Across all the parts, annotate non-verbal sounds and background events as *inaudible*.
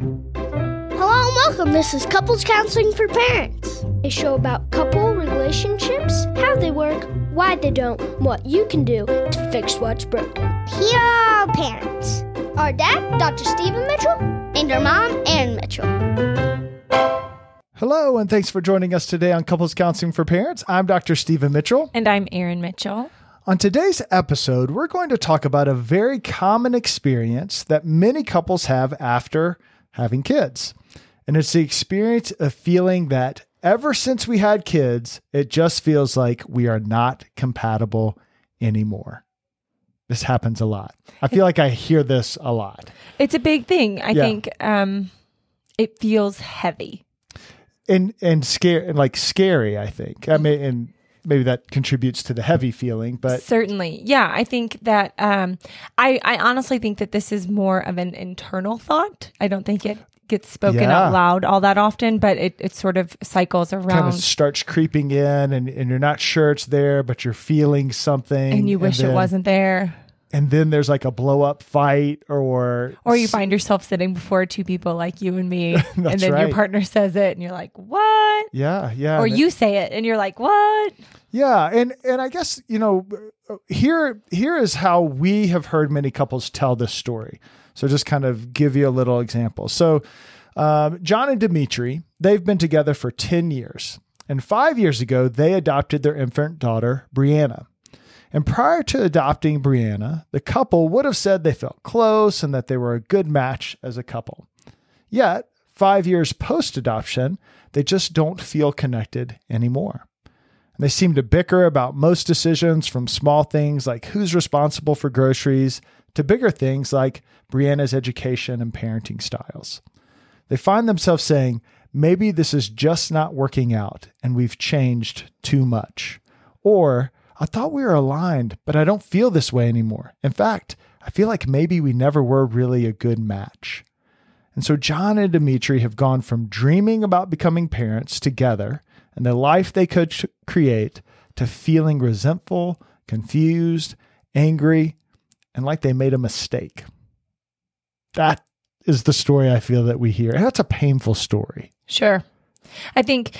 Hello and welcome. This is Couples Counseling for Parents, a show about couple relationships, how they work, why they don't, what you can do to fix what's broken. Here are our parents our dad, Dr. Stephen Mitchell, and our mom, Erin Mitchell. Hello, and thanks for joining us today on Couples Counseling for Parents. I'm Dr. Stephen Mitchell. And I'm Erin Mitchell. On today's episode, we're going to talk about a very common experience that many couples have after having kids. And it's the experience of feeling that ever since we had kids, it just feels like we are not compatible anymore. This happens a lot. I feel like I hear this a lot. It's a big thing. I Yeah. think um, it feels heavy. And and scare and like scary, I think. I mean and maybe that contributes to the heavy feeling, but Certainly. Yeah. I think that um, I, I honestly think that this is more of an internal thought. I don't think it gets spoken Yeah. out loud all that often, but it, it sort of cycles around. kind of starts creeping in and, and you're not sure it's there, but you're feeling something. and you wish then- it wasn't there. And then there's like a blow up fight or Or you find yourself sitting before two people like you and me, *laughs* and then right. your partner says it, and you're like, "What?" Yeah, yeah. Or and it- you say it, and you're like, "What?" Yeah, and and I guess you know here here is how we have heard many couples tell this story. So just kind of give you a little example. So um, John and Dimitri they've been together for ten years, and five years ago they adopted their infant daughter Brianna. And prior to adopting Brianna, the couple would have said they felt close and that they were a good match as a couple. Yet, five years post adoption, they just don't feel connected anymore. And they seem to bicker about most decisions from small things like who's responsible for groceries to bigger things like Brianna's education and parenting styles. They find themselves saying, maybe this is just not working out and we've changed too much. Or, I thought we were aligned, but I don't feel this way anymore. In fact, I feel like maybe we never were really a good match. And so John and Dimitri have gone from dreaming about becoming parents together and the life they could create to feeling resentful, confused, angry, and like they made a mistake. That is the story I feel that we hear. And that's a painful story. Sure. I think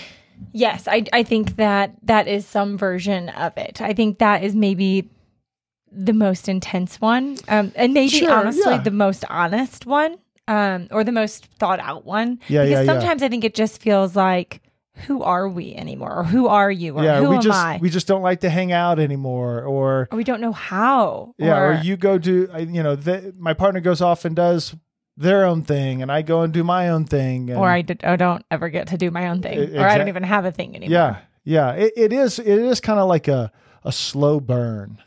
yes, I I think that that is some version of it. I think that is maybe the most intense one. Um and maybe Sure, honestly yeah. the most honest one. Um or the most thought out one. Yeah, because yeah, sometimes I think it just feels like who are we anymore? Or who are you? Or yeah, who we am just I? we just don't like to hang out anymore or or we don't know how. yeah, or, or you go do you know, the, my partner goes off and does their own thing and I go and do my own thing and, or I, don't ever get to do my own thing. E- Or I don't even have a thing anymore. Yeah, yeah. It, it is. It is kind of like a a slow burn.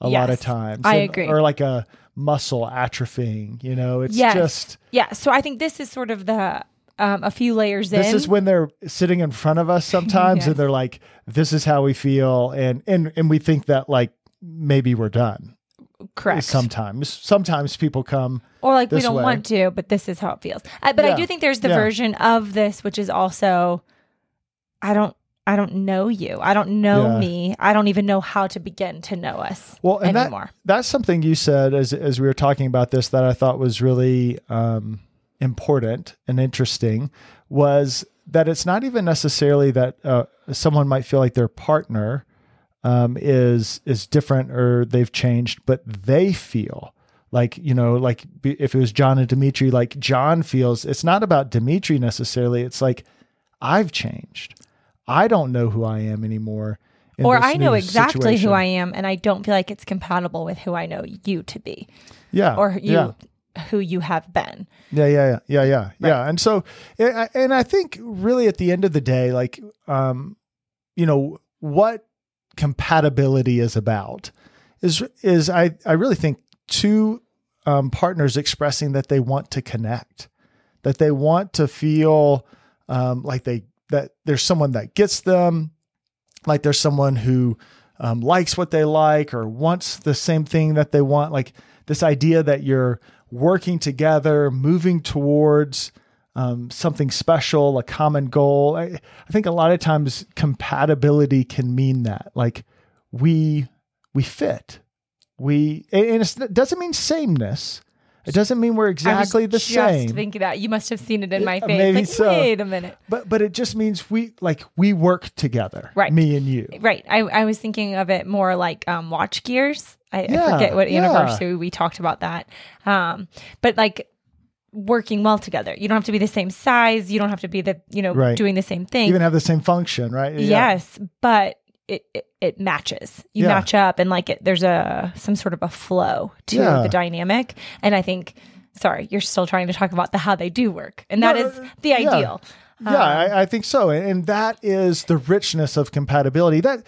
A lot of times, I And- agree. Or like a muscle atrophying. You know, it's Yes. just Yeah. So I think this is sort of the um, a few layers in. this is when they're sitting in front of us sometimes, Yes. and they're like, "This is how we feel," and and and we think that like maybe we're done. Correct. Sometimes, sometimes people come. or like we don't way. want to, but this is how it feels. But I do think there's the Yeah. version of this which is also, I don't, I don't know you. I don't know Yeah. me. I don't even know how to begin to know us Well, and that, that's something you said as as we were talking about this that I thought was really um, important and interesting was that it's not even necessarily that uh, someone might feel like their partner um, is is different or they've changed, but they feel like you know, like if it was John and Dimitri, like John feels it's not about Dimitri necessarily. It's like I've changed. I don't know who I am anymore. or I know exactly situation. who I am, and I don't feel like it's compatible with who I know you to be, Yeah. or you, Yeah. who you have been. Yeah, yeah, yeah, yeah, yeah, yeah. And so, and I think really at the end of the day, like, um, you know, what compatibility is about is is I I really think two um, partners expressing that they want to connect, that they want to feel um, like they that there's someone that gets them, like there's someone who um, likes what they like or wants the same thing that they want, like this idea that you're working together, moving towards um, something special, a common goal. I, I think a lot of times compatibility can mean that, like we we fit, we, and it's, it doesn't mean sameness, It doesn't mean we're exactly the just same. thinking that you must have seen it in my face. maybe like, so. wait a minute. but but it just means we like we work together. Right. Me and you. Right. I, I was thinking of it more like um, watch gears. I, Yeah, I forget what yeah. anniversary we talked about that. Um, but like working well together. You don't have to be the same size. You don't have to be the, you know, Right. doing the same thing. Even have the same function, right? Yeah. Yes, but it, it it matches. You Yeah. match up, and like it, there's a some sort of a flow to Yeah. the dynamic. And I think, sorry, you're still trying to talk about the how they do work, and that No, is the yeah. ideal. Yeah, um, I, I think so. And, and that is the richness of compatibility. That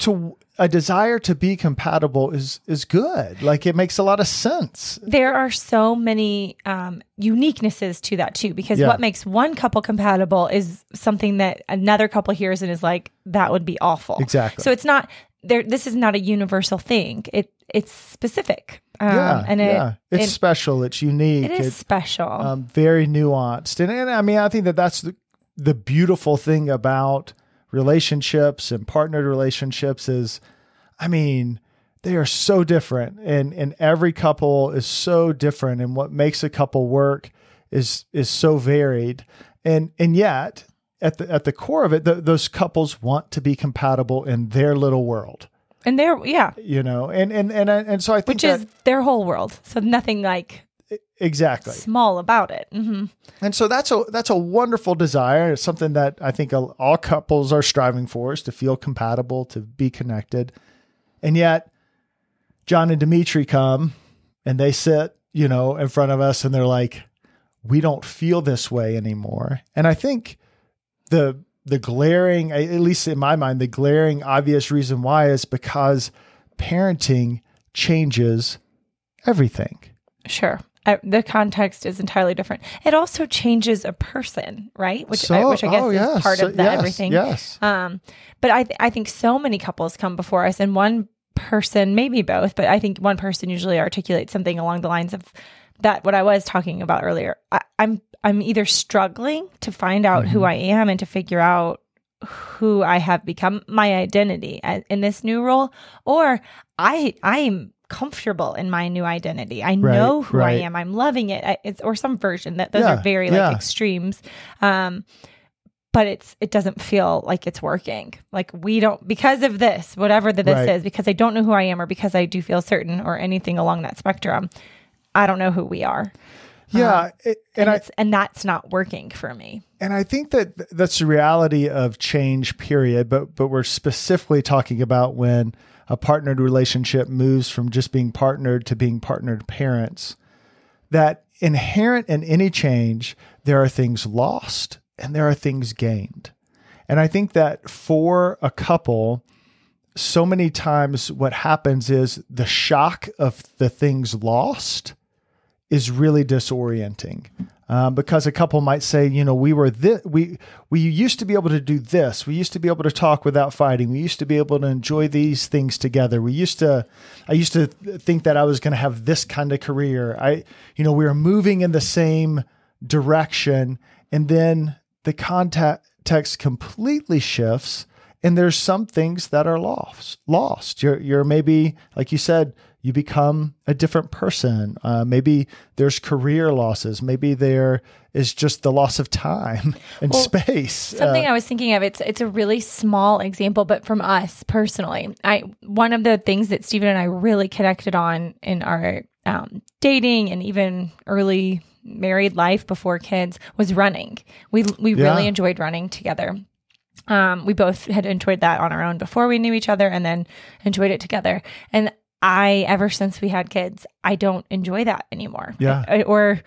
to a desire to be compatible is is good. Like it makes a lot of sense. There are so many um, uniquenesses to that too, because Yeah. what makes one couple compatible is something that another couple hears and is like, that would be awful. Exactly. So it's not there. This is not a universal thing. It it's specific. Um, yeah, and it, yeah. It's it- special. It's unique. it is It's special. um, very nuanced. And, and I mean, I think that that's the, the beautiful thing about relationships and partnered relationships is, I mean, they are so different and, and every couple is so different and what makes a couple work is, is so varied. And, and yet at the, at the core of it, th those couples want to be compatible in their little world, and they're yeah, you know? And, and, and, and so I think which is their whole world. So nothing like that exactly. small about it. hmm And so that's a that's a wonderful desire. It's something that I think all all couples are striving for is to feel compatible, to be connected. And yet John and Dimitri come and they sit, you know, in front of us and they're like, we don't feel this way anymore. And I think the the glaring, at least in my mind, the glaring obvious reason why is because parenting changes everything. Sure. I, the context is entirely different. It also changes a person, right? Which, uh, I, which I guess oh, is yes. part of the yes, everything. Yes. Um, but I, th- I think so many couples come before us, and one person, maybe both, but I think one person usually articulates something along the lines of that. What I was talking about earlier, I, I'm I'm either struggling to find out who mm-hmm. I am and to figure out who I have become, my identity in this new role, or I I am comfortable in my new identity. I know who right. I am. I'm loving it. I- It's or some version that those Yeah, are very like yeah. extremes. Um, but it's it doesn't feel like it's working. Like we don't because of this, whatever that this Right. is, because I don't know who I am or because I do feel certain or anything along that spectrum. I don't know who we are. Yeah, it- And, and I it's, and that's not working for me. and I think that that's the reality of change. Period. But but we're specifically talking about when a partnered relationship moves from just being partnered to being partnered parents. That inherent in any change, there are things lost and there are things gained. And I think that for a couple, so many times what happens is the shock of the things lost is really disorienting um, because a couple might say, you know, we were this, we we used to be able to do this. We used to be able to talk without fighting. We used to be able to enjoy these things together. We used to, I used to think that I was going to have this kind of career. I, you know, we were moving in the same direction, and then the context completely shifts and there's some things that are lost lost you're you're maybe like you said you become a different person uh, maybe there's career losses maybe there is just the loss of time *laughs* and Well, space Something Uh, I was thinking of. It's it's a really small example, but from us personally, I one of the things that Stephen and I really connected on in our um, dating and even early married life before kids was running. We we really enjoyed running together. Um, we both had enjoyed that on our own before we knew each other, and then enjoyed it together. And I, ever since we had kids, I don't enjoy that anymore. Yeah. I- or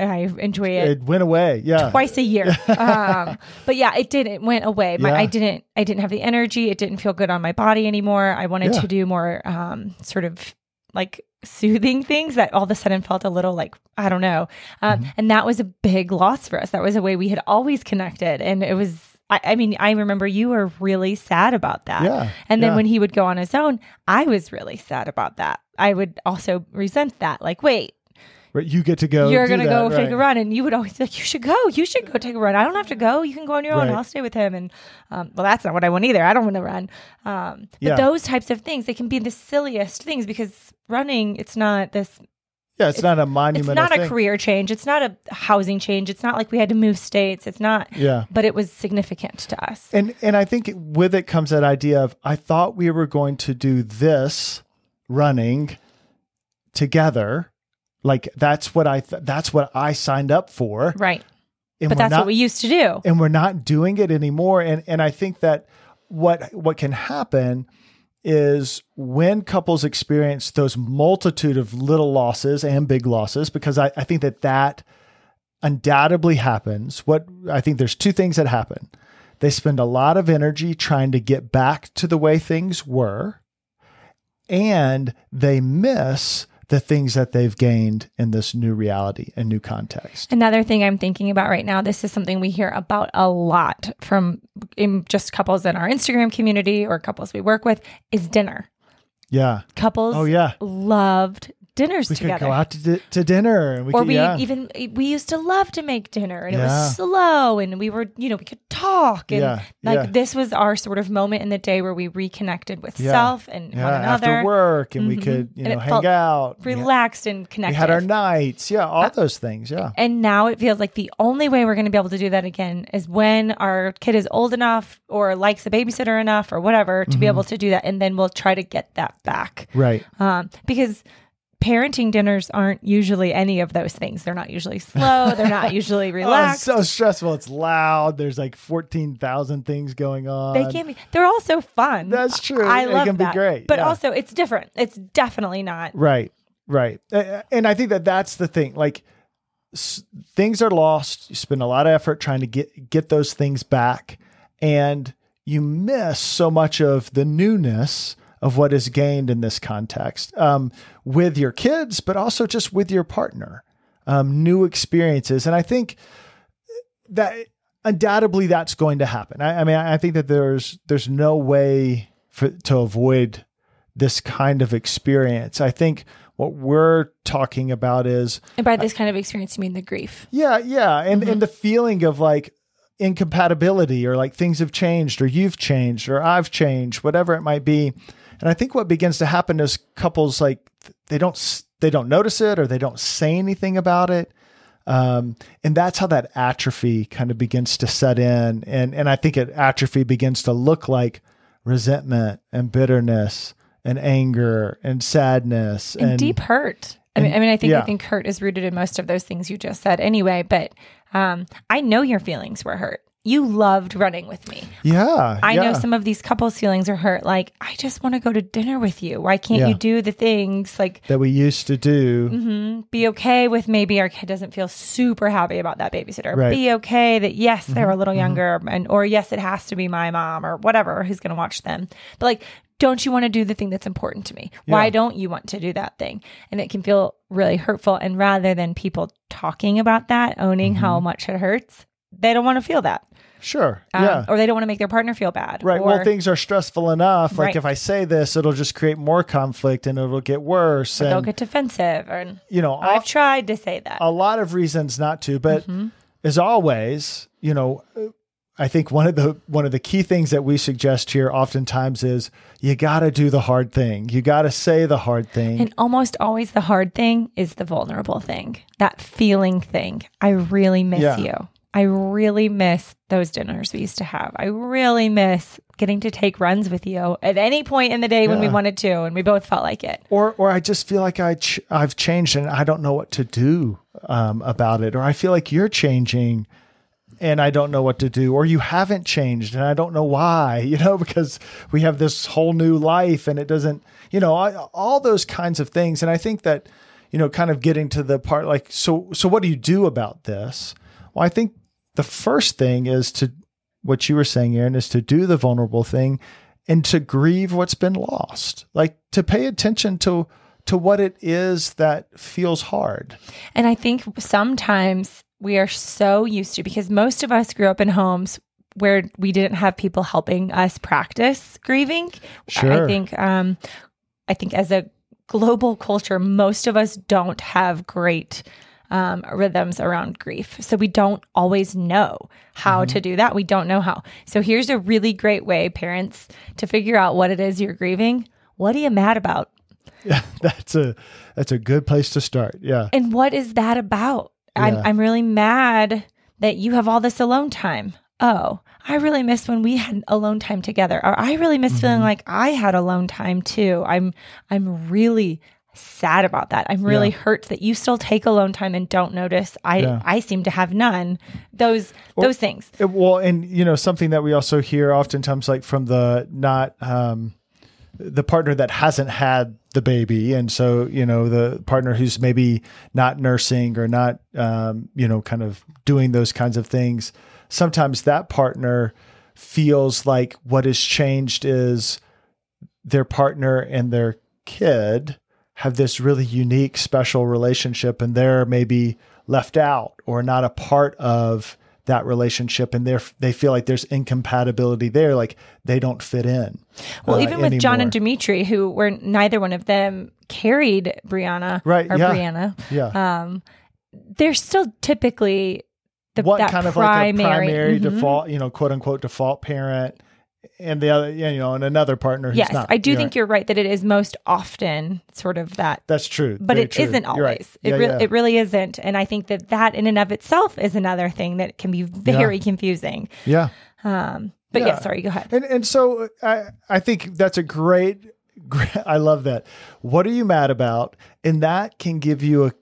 I enjoy it it went away yeah twice a year. *laughs* um, but yeah, it did. It went away. My, Yeah. I didn't. I didn't have the energy. It didn't feel good on my body anymore. I wanted Yeah. to do more um, sort of like soothing things that all of a sudden felt a little like I don't know. Um, Mm-hmm. And that was a big loss for us. That was a way we had always connected, and it was. I, I mean, I remember you were really sad about that. Yeah, And then yeah. when he would go on his own, I was really sad about that. I would also resent that. Like, wait, Right, you get to go you're gonna that, go take a run and you would always be like you should go you should go take a run i don't have to go you can go on your own Right. i'll stay with him and um, well that's not what i want either i don't want to run um, but Yeah. those types of things they can be the silliest things because running it's not this Yeah, it's, not a monumental It's not a thing. career change. It's not a housing change. It's not like we had to move states. It's not. Yeah. But it was significant to us. And and I think with it comes that idea of I thought we were going to do this running together. Like that's what I th- that's what I signed up for. Right. And But that's not, what we used to do. and we're not doing it anymore. And and I think that what what can happen is when couples experience those multitude of little losses and big losses, because I, I think that that undoubtedly happens. What I think there's two things that happen. They spend a lot of energy trying to get back to the way things were, and they miss the things that they've gained in this new reality and new context. Another thing I'm thinking about right now, this is something we hear about a lot from in just couples in our Instagram community or couples we work with, is dinner. Yeah. Couples Oh yeah. loved dinners We together. could go out to, di- to dinner and we or could, we yeah. even we used to love to make dinner and it was slow and we were you know we could talk and Yeah, like yeah. this was our sort of moment in the day where we reconnected with Yeah. self and yeah, one another after work and we Mhm. could, you know, hang out. We relaxed and We had our nights. Yeah, all Uh, those things. Yeah. and now it feels like the only way we're going to be able to do that again is when our kid is old enough or likes a babysitter enough or whatever to be Mhm. able to do that and then we'll try to get that back Right. um, because parenting dinners aren't usually any of those things they're not usually slow they're not *laughs* usually Oh, it's relaxed so stressful. It's loud. There's like 14,000 things going on. They can be. They're also fun. That's true. I It love can be great, But yeah. also, it's different. It's definitely not. Right. Right. And I think that that's the thing. Like s- things are lost. You spend a lot of effort trying to get get those things back and you miss so much of the newness of what is gained in this context um, with your kids, but also just with your partner. Um, new experiences. And I think that undoubtedly that's going to happen. I, I mean, I think that there's there's no way for, to avoid this kind of experience. I think what we're talking about is And by this kind of experience, you mean the grief. yeah, yeah, and and the feeling of like incompatibility or like things have changed or you've changed or I've changed, whatever it might be. And I think what begins to happen is couples like they don't they don't notice it or they don't say anything about it. Um, and that's how that atrophy kind of begins to set in. And and I think it atrophy begins to look like resentment and bitterness and anger and sadness And, deep hurt. I mean, I mean, I think I think hurt is rooted in most of those things you just said, anyway. But um, I know your feelings were hurt. You loved running with me. Yeah. I know yeah. some of these couples' feelings are hurt. Like, I just want to go to dinner with you. Why can't Yeah. you do the things like that we used to do. hmm Be okay with maybe our kid doesn't feel super happy about that babysitter. Right. Be okay that yes, they're Mm-hmm. a little younger, and or yes, it has to be my mom or whatever who's going to watch them. But like, don't you want to do the thing that's important to me? Why don't you want to do that thing? And it can feel really hurtful. And rather than people talking about that, owning how Mm-hmm. much it hurts, they don't want to feel that. Sure. Um, yeah. Or they don't want to make their partner feel bad. Right. Or, well, things are stressful enough. Like Right. if I say this, it'll just create more conflict and it'll get worse. And they'll get defensive. Or you know, I've a, tried to say that. a lot of reasons not to. But Mhm. as always, you know, I think one of the one of the key things that we suggest here oftentimes is you got to do the hard thing. You got to say the hard thing. And almost always the hard thing is the vulnerable thing, that feeling thing. I really miss Yeah. you. I really miss those dinners we used to have. I really miss getting to take runs with you at any point in the day when we wanted to and we both felt like it. or or I just feel like I ch- I've changed and I don't know what to do um, about it, or I feel like you're changing and I don't know what to do, or you haven't changed and I don't know why, *laughs* you know, because we have this whole new life and it doesn't, you know, I, all those kinds of things. And I think that, you know, kind of getting to the part like, so so what do you do about this? Well, I think the first thing is to what you were saying, Erin, is to do the vulnerable thing and to grieve what's been lost. Like to pay attention to to what it is that feels hard. And I think sometimes we are so used to because most of us grew up in homes where we didn't have people helping us practice grieving. Sure. I think um I think as a global culture most of us don't have great um, rhythms around grief. So we don't always know how to do that. We don't know how. So here's a really great way parents to figure out what it is you're grieving. What are you mad about? Yeah, *laughs* that's a that's a good place to start. Yeah. And what is that about? I'm I'm really mad that you have all this alone time. Oh, I really miss when we had alone time together. Or I really miss feeling Mm-hmm. like I had alone time too. I'm I'm really sad about that. I'm really Yeah. hurt that you still take alone time and don't notice. I Yeah. I seem to have none. Those those things. It- well, and you know something that we also hear oftentimes, like from the not um, the partner that hasn't had the baby, and so you know the partner who's maybe not nursing or not, um, you know, kind of doing those kinds of things. Sometimes that partner feels like what has changed is their partner and their kid have this really unique, special relationship, and they're maybe left out or not a part of that relationship, and they they feel like there's incompatibility there, like they don't fit in. Well, uh, even with John and Dimitri, who were neither one of them carried Brianna Right, or yeah. Brianna, yeah, um, they're still typically the what kind of like a primary, Mhm. default, you know, quote unquote default parent, and the other, you know, and another partner. Who's Yes, not. I do You're think right. you're right that it is most often sort of that, that's true, but it not You're right. always. It Yeah, really, yeah. it really isn't, and I think that that in and of itself is another thing that can be very confusing. yeah. Um, but yeah. Yeah. sorry, go ahead. And and so I I think that's a great, *laughs* great I love that. What are you mad about? And that can give you a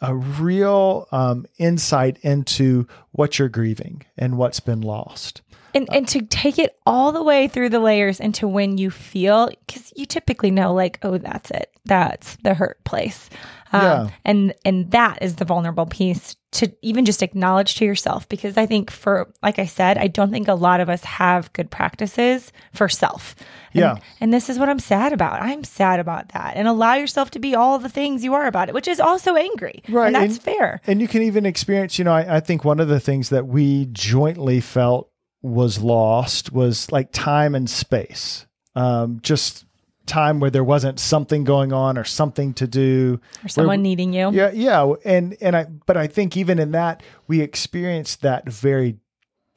a real um, insight into what you're grieving and what's been lost. And and to take it all the way through the layers into when you feel because you typically know like oh that's it. That's the hurt place. Um, Yeah. and and that is the vulnerable piece to even just acknowledge to yourself because i think for like i said i don't think a lot of us have good practices for self. And- Yeah. and this is what i'm sad about. I'm sad about that. And allow yourself to be all the things you are about it which is also angry. Right, and that's and- fair. And you can even experience, you know, I, I think one of the things that we jointly felt was lost was like time and space. Um, just time where there wasn't something going on or something to do. or someone needing you Yeah, yeah, and and I but I think even in that we experienced that very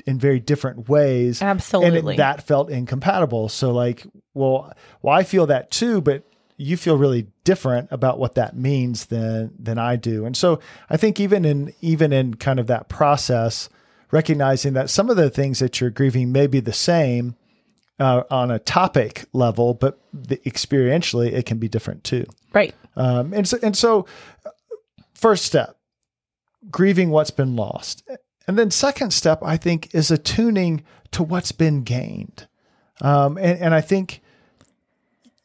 in very different ways. Absolutely. And it, that felt incompatible. So like, well, well I feel that too, but you feel really different about what that means than than I do. And so I think even in even in kind of that process recognizing that some of the things that you're grieving may be the same uh, on a topic level, but the, experientially it can be different too. right Um, and so, and so, uh, first step, grieving what's been lost, and then second step, I think, is attuning to what's been gained. Um, and, and I think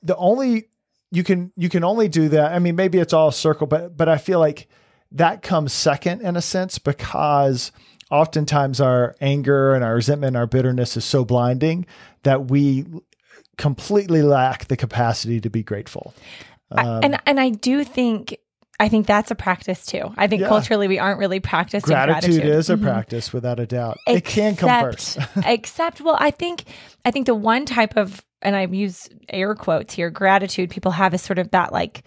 the only you can you can only do that. I mean, maybe it's all a circle, but but I feel like that comes second in a sense because oftentimes our anger and our resentment, and our bitterness is so blinding that we completely lack the capacity to be grateful. I- and and I do think I think that's a practice too. I think Yeah. culturally we aren't really practicing gratitude, gratitude. is a Mhm. practice without a doubt. it can come first. Except- *laughs* except, well, I think I think the one type of and I use air quotes here, gratitude people have is sort of that like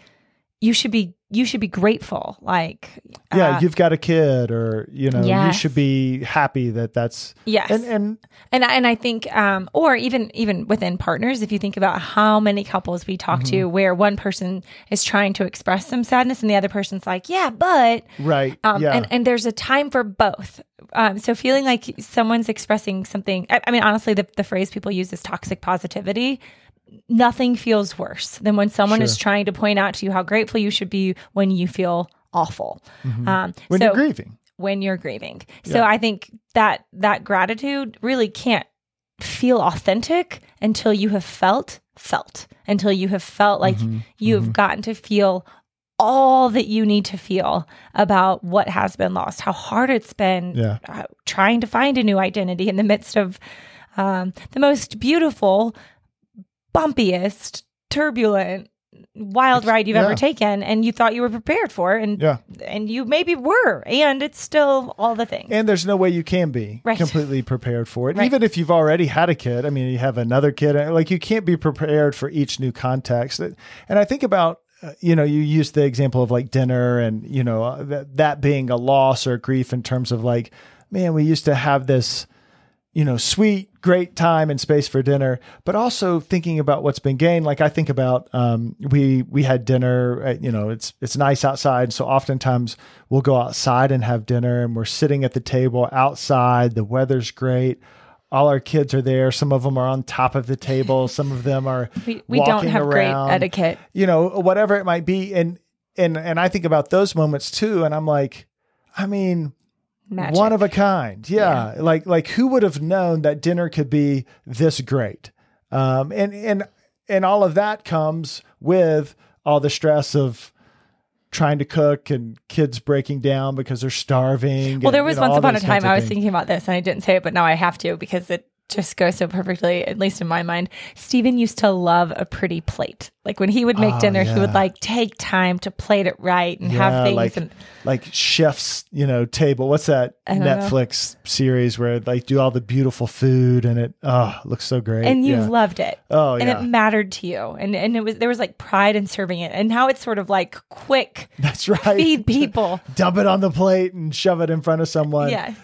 you should be you should be grateful. Like yeah, uh, you've got a kid, or you know, you should be happy that that's yes. and and And I- and I think, um, or even even within partners, if you think about how many couples we talk Mm-hmm. to, where one person is trying to express some sadness and the other person's like, "Yeah, but," right, um, yeah, and and there's a time for both. Um, so feeling like someone's expressing something. I, I mean, honestly, the the phrase people use is toxic positivity. Nothing feels worse than when someone is trying to point out to you how grateful you should be when you feel awful. Um, Mm-hmm. when so, you're grieving. when you're grieving. So Yeah. I think that that gratitude really can't feel authentic until you have felt felt until you have felt like Mm-hmm. you've gotten to feel all that you need to feel about what has been lost how hard it's been Yeah. uh, trying to find a new identity in the midst of um, the most beautiful bumpiest turbulent wild It's- ride you've yeah. ever taken and you thought you were prepared for and Yeah, and you maybe were, and it's still all the things. and there's no way you can be Right. completely prepared for it, Right. even if you've already had a kid. I mean, you have another kid, like you can't be prepared for each new context. And I think about. uh, You know, you use the example of like dinner, and you know uh, that that being a loss or grief in terms of like, man, we used to have this you know, sweet, great time and space for dinner, but also thinking about what's been gained. Like I think about, um, we we had dinner. At, you know, it's it's nice outside, so oftentimes we'll go outside and have dinner, and we're sitting at the table outside. The weather's great. All our kids are there. Some of them are on top of the table. *laughs* Some of them are. We, we don't have around, great etiquette. You know, whatever it might be, and and and I think about those moments too, and I'm like, I mean Magic. one of a kind. Yeah. yeah. Like like who would have known that dinner could be this great? Um and and and all of that comes with all the stress of trying to cook and kids breaking down because they're starving. Well, and, there was you know, once upon a time I was thinking about this and I didn't say it, but now I have to because it just goes so perfectly, at least in my mind. Stephen used to love a pretty plate. Like when he would make Oh, dinner, he would like take time to plate it right and have things. like and like chef's, you know, table. What's that don't know. Netflix series where like do all the beautiful food and it oh looks so great. and you yeah. loved it. Oh and it mattered to you. And and it was there was like pride in serving it. And now it's sort of like quick *laughs* That's right. feed people. *laughs* Dump it on the plate and shove it in front of someone. yes.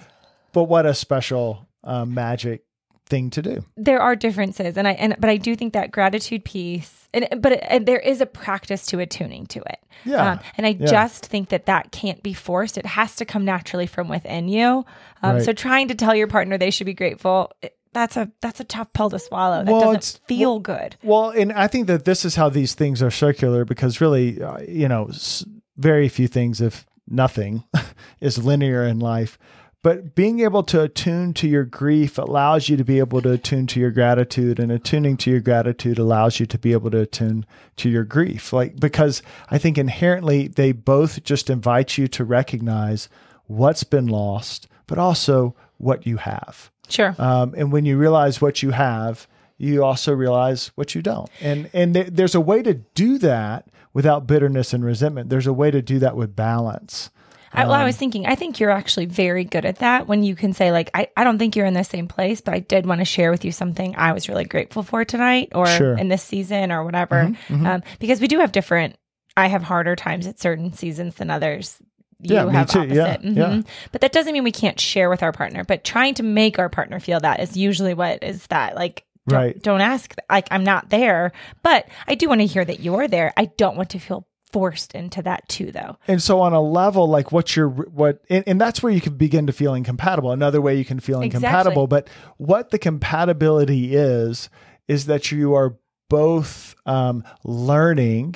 But what a special uh, magic thing to do. there are differences and i and but i do think that gratitude piece and but it, and there is a practice to attuning to it Yeah. Um, and i Yeah. just think that that can't be forced it has to come naturally from within you um, Right. so trying to tell your partner they should be grateful it- that's a that's a tough pill to swallow that Well, doesn't feel good Well, and I think that this is how these things are circular because really, uh, you know, s- very few things, if nothing, *laughs* is linear in life. But being able to attune to your grief allows you to be able to attune to your gratitude, and attuning to your gratitude allows you to be able to attune to your grief. Like, because I think inherently they both just invite you to recognize what's been lost, but also what you have. sure Um, and when you realize what you have, you also realize what you don't. And and th- there's a way to do that without bitterness and resentment. There's a way to do that with balance. I, well, I Um, was thinking, I think you're actually very good at that when you can say, like, I, I don't think you're in the same place, but I did want to share with you something I was really grateful for tonight or Sure. in this season or whatever. Um, because we do have different, I have harder times at certain seasons than others. You Yeah, me too. opposite. Yeah, Mhm. yeah. But that doesn't mean we can't share with our partner, but trying to make our partner feel that is usually what is that like, don't, Right. don't ask, like, I'm not there, but I do want to hear that you're there. I don't want to feel forced into that too, though. And so on a level like what you're what and, and that's where you can begin to feel incompatible. Another way you can feel Exactly. incompatible, but what the compatibility is is that you are both um, learning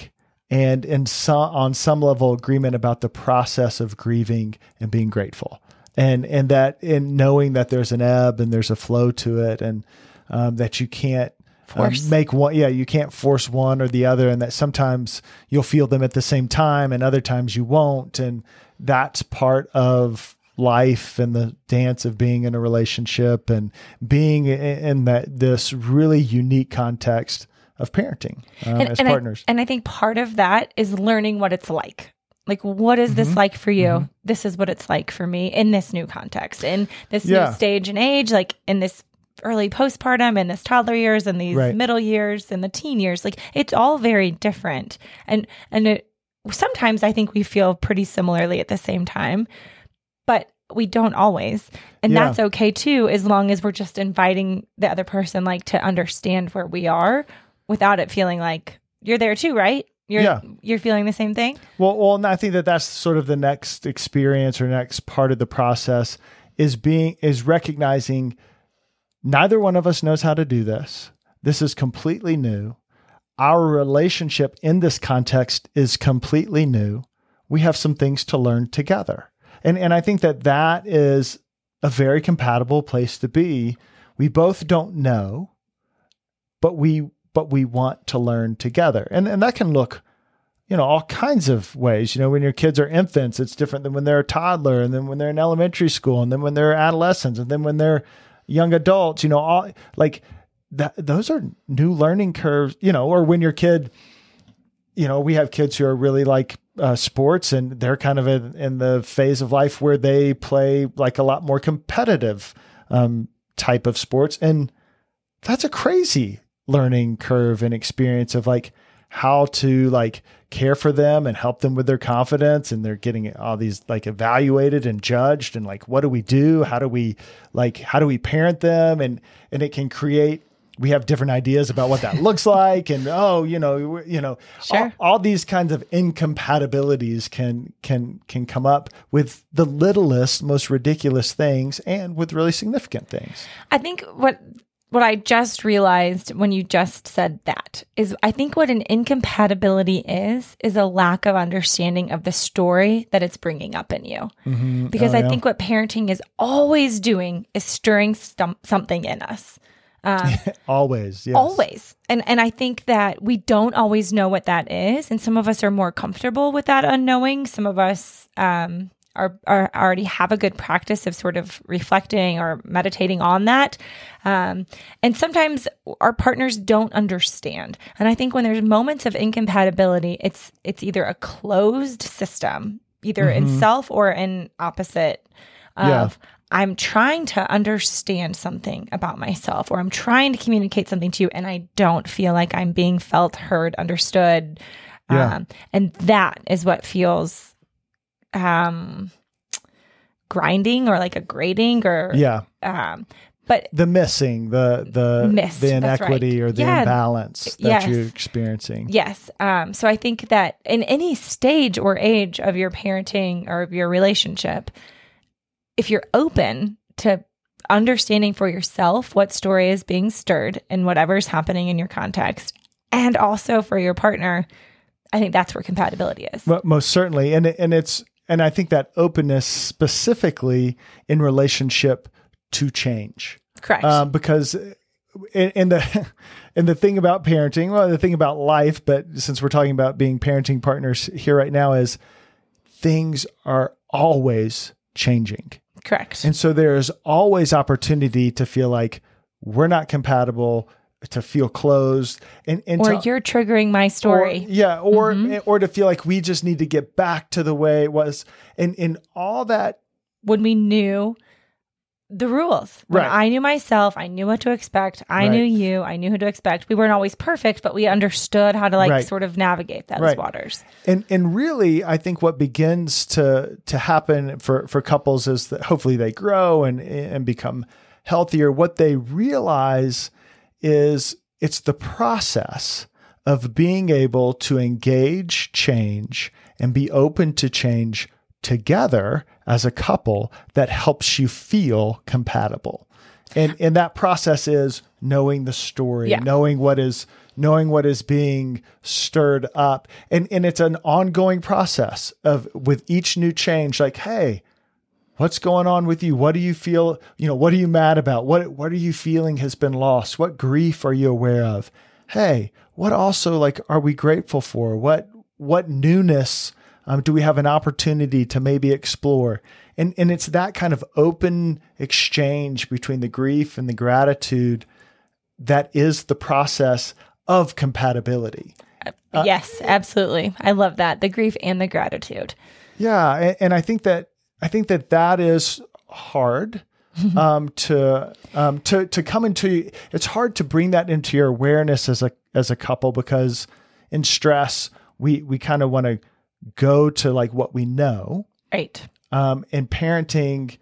and in some on some level agreement about the process of grieving and being grateful. And and that in knowing that there's an ebb and there's a flow to it and um, that you can't Force. make one yeah you can't force one or the other and that sometimes you'll feel them at the same time and other times you won't and that's part of life and the dance of being in a relationship and being in that this really unique context of parenting um, as I, partners and I think part of that is learning what it's like. Like, what is Mm-hmm. this like for you? This is what it's like for me in this new context, in this Yeah. new stage and age, like in this early postpartum, and this toddler years, and these Right. middle years, and the teen years. Like, it's all very different. And and it, sometimes I think we feel pretty similarly at the same time, but we don't always. And Yeah. that's okay too, as long as we're just inviting the other person like to understand where we are without it feeling like you're there too, right? You're Yeah. you're feeling the same thing. Well, well, and I think that that's sort of the next experience or next part of the process is being is recognizing neither one of us knows how to do this. This is completely new. Our relationship in this context is completely new. We have some things to learn together. And and I think that that is a very compatible place to be. We both don't know, but we but we want to learn together. And and that can look you know, all kinds of ways. You know, when your kids are infants, it's different than when they're a toddler, and then when they're in elementary school, and then when they're adolescents, and then when they're young adults. You know, all like that. Those are new learning curves. You know, or when your kid, you know, we have kids who are really like uh, sports, and they're kind of in, in the phase of life where they play like a lot more competitive um, type of sports, and that's a crazy learning curve and experience of like how to like care for them and help them with their confidence and they're getting all these like evaluated and judged and like what do we do? How do we like how do we parent them? And and it can create we have different ideas about what that looks *laughs* like and oh you know you know Sure. all, all these kinds of incompatibilities can can can come up with the littlest most ridiculous things and with really significant things. I think what what I just realized when you just said that is I think what an incompatibility is is a lack of understanding of the story that it's bringing up in you. Because Oh, I yeah. think what parenting is always doing is stirring something in us. *laughs* always yes. Always. And and I think that we don't always know what that is. And some of us are more comfortable with that unknowing. Some of us um are, are already have a good practice of sort of reflecting or meditating on that. Um, and sometimes our partners don't understand. And I think when there's moments of incompatibility, it's it's either a closed system, either in self or in opposite of Yeah. I'm trying to understand something about myself or I'm trying to communicate something to you and I don't feel like I'm being felt, heard, understood. Yeah. Um, and that is what feels um grinding or like a grading or yeah um but the missing the the Missed, the that's right. inequity or the Yeah. imbalance that Yes. you're experiencing Yes. Um, so I think that in any stage or age of your parenting or of your relationship, if you're open to understanding for yourself what story is being stirred and whatever's happening in your context, and also for your partner, I think that's where compatibility is. Mo- most certainly and and it's and i think that openness specifically in relationship to change Correct. um, because in, in the *laughs* and the thing about parenting well the thing about life but since we're talking about being parenting partners here right now is things are always changing Correct. and so there's always opportunity to feel like we're not compatible to feel closed and, and or to, you're triggering my story. or- yeah, or Mm-hmm. or to feel like we just need to get back to the way it was, and and all that. when we knew the rules. When Right. I knew myself, I knew what to expect. I Right. knew you, I knew who to expect. We weren't always perfect, but we understood how to like Right. sort of navigate those Right. waters. And and really, I think what begins to to happen for for couples is that hopefully they grow and and become healthier. What they realize is it's the process of being able to engage change and be open to change together as a couple that helps you feel compatible. And and that process is knowing the story, Yeah. knowing what is knowing what is being stirred up. And and it's an ongoing process of with each new change like, hey, what's going on with you? What do you feel you know what are you mad about? What what are you feeling has been lost? What grief are you aware of? Hey what also like are we grateful for? What what newness um, do we have an opportunity to maybe explore? And and it's that kind of open exchange between the grief and the gratitude that is the process of compatibility. Uh, yes, absolutely. I love that. The grief and the gratitude. Yeah, and, and I think that I think that that is hard um, to um, to to come into. It's hard to bring that into your awareness as a as a couple because in stress we we kind of want to go to like what we know, Right. um, and parenting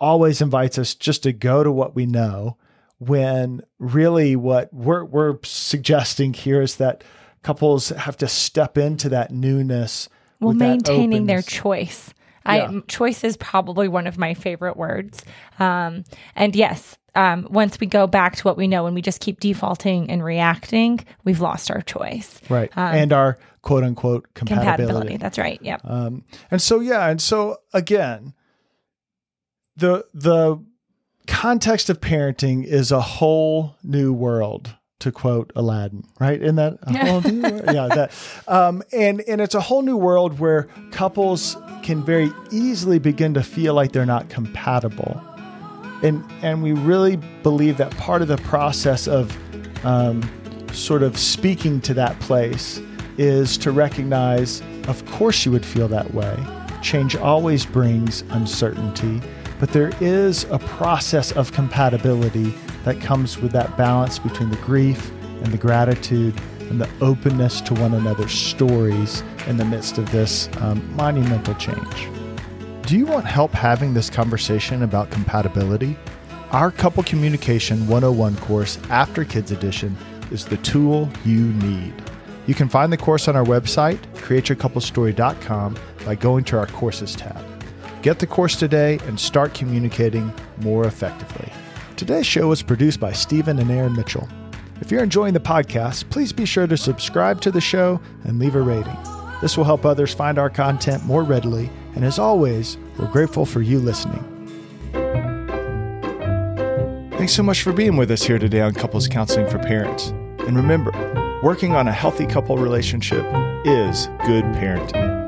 always invites us just to go to what we know. When really what we're we're suggesting here is that couples have to step into that newness. Well, maintaining their openness. Choice. Yeah. Choice is probably one of my favorite words. Um, and yes, um, once we go back to what we know and we just keep defaulting and reacting, we've lost our choice. right and our quote unquote compatibility. Um, Compatibility. That's right. Yep. Um, and so yeah, and so again, the the context of parenting is a whole new world. To quote Aladdin, right? In that whole new *laughs* yeah, that um, and and it's a whole new world where couples can very easily begin to feel like they're not compatible, and and we really believe that part of the process of um, sort of speaking to that place is to recognize, of course, you would feel that way. Change always brings uncertainty, but there is a process of compatibility that comes with that balance between the grief and the gratitude and the openness to one another's stories in the midst of this um, monumental change. Do you want help having this conversation about compatibility? Our Couple Communication 101 course, After Kids Edition, is the tool you need. You can find the course on our website, createyourcouplestory.com, by going to our Courses tab. Get the course today and start communicating more effectively. Today's show was produced by Stephen and Erin Mitchell. If you're enjoying the podcast, please be sure to subscribe to the show and leave a rating. This will help others find our content more readily, and as always, we're grateful for you listening. Thanks so much for being with us here today on Couples Counseling for Parents. And remember, working on a healthy couple relationship is good parenting.